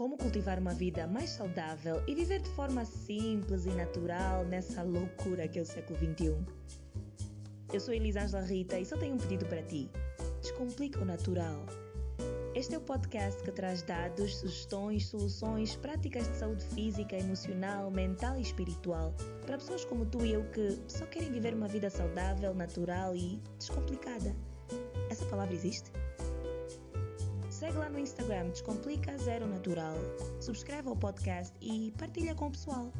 como cultivar uma vida mais saudável e viver de forma simples e natural nessa loucura que é o século XXI. Eu sou Elisângela Rita e só tenho um pedido para ti. Descomplica o natural. Este é o podcast que traz dados, sugestões, soluções, práticas de saúde física, emocional, mental e espiritual para pessoas como tu e eu que só querem viver uma vida saudável, natural e descomplicada. Essa palavra existe? Segue lá no Instagram Descomplica Zero Natural, subscreve ao podcast e partilha com o pessoal.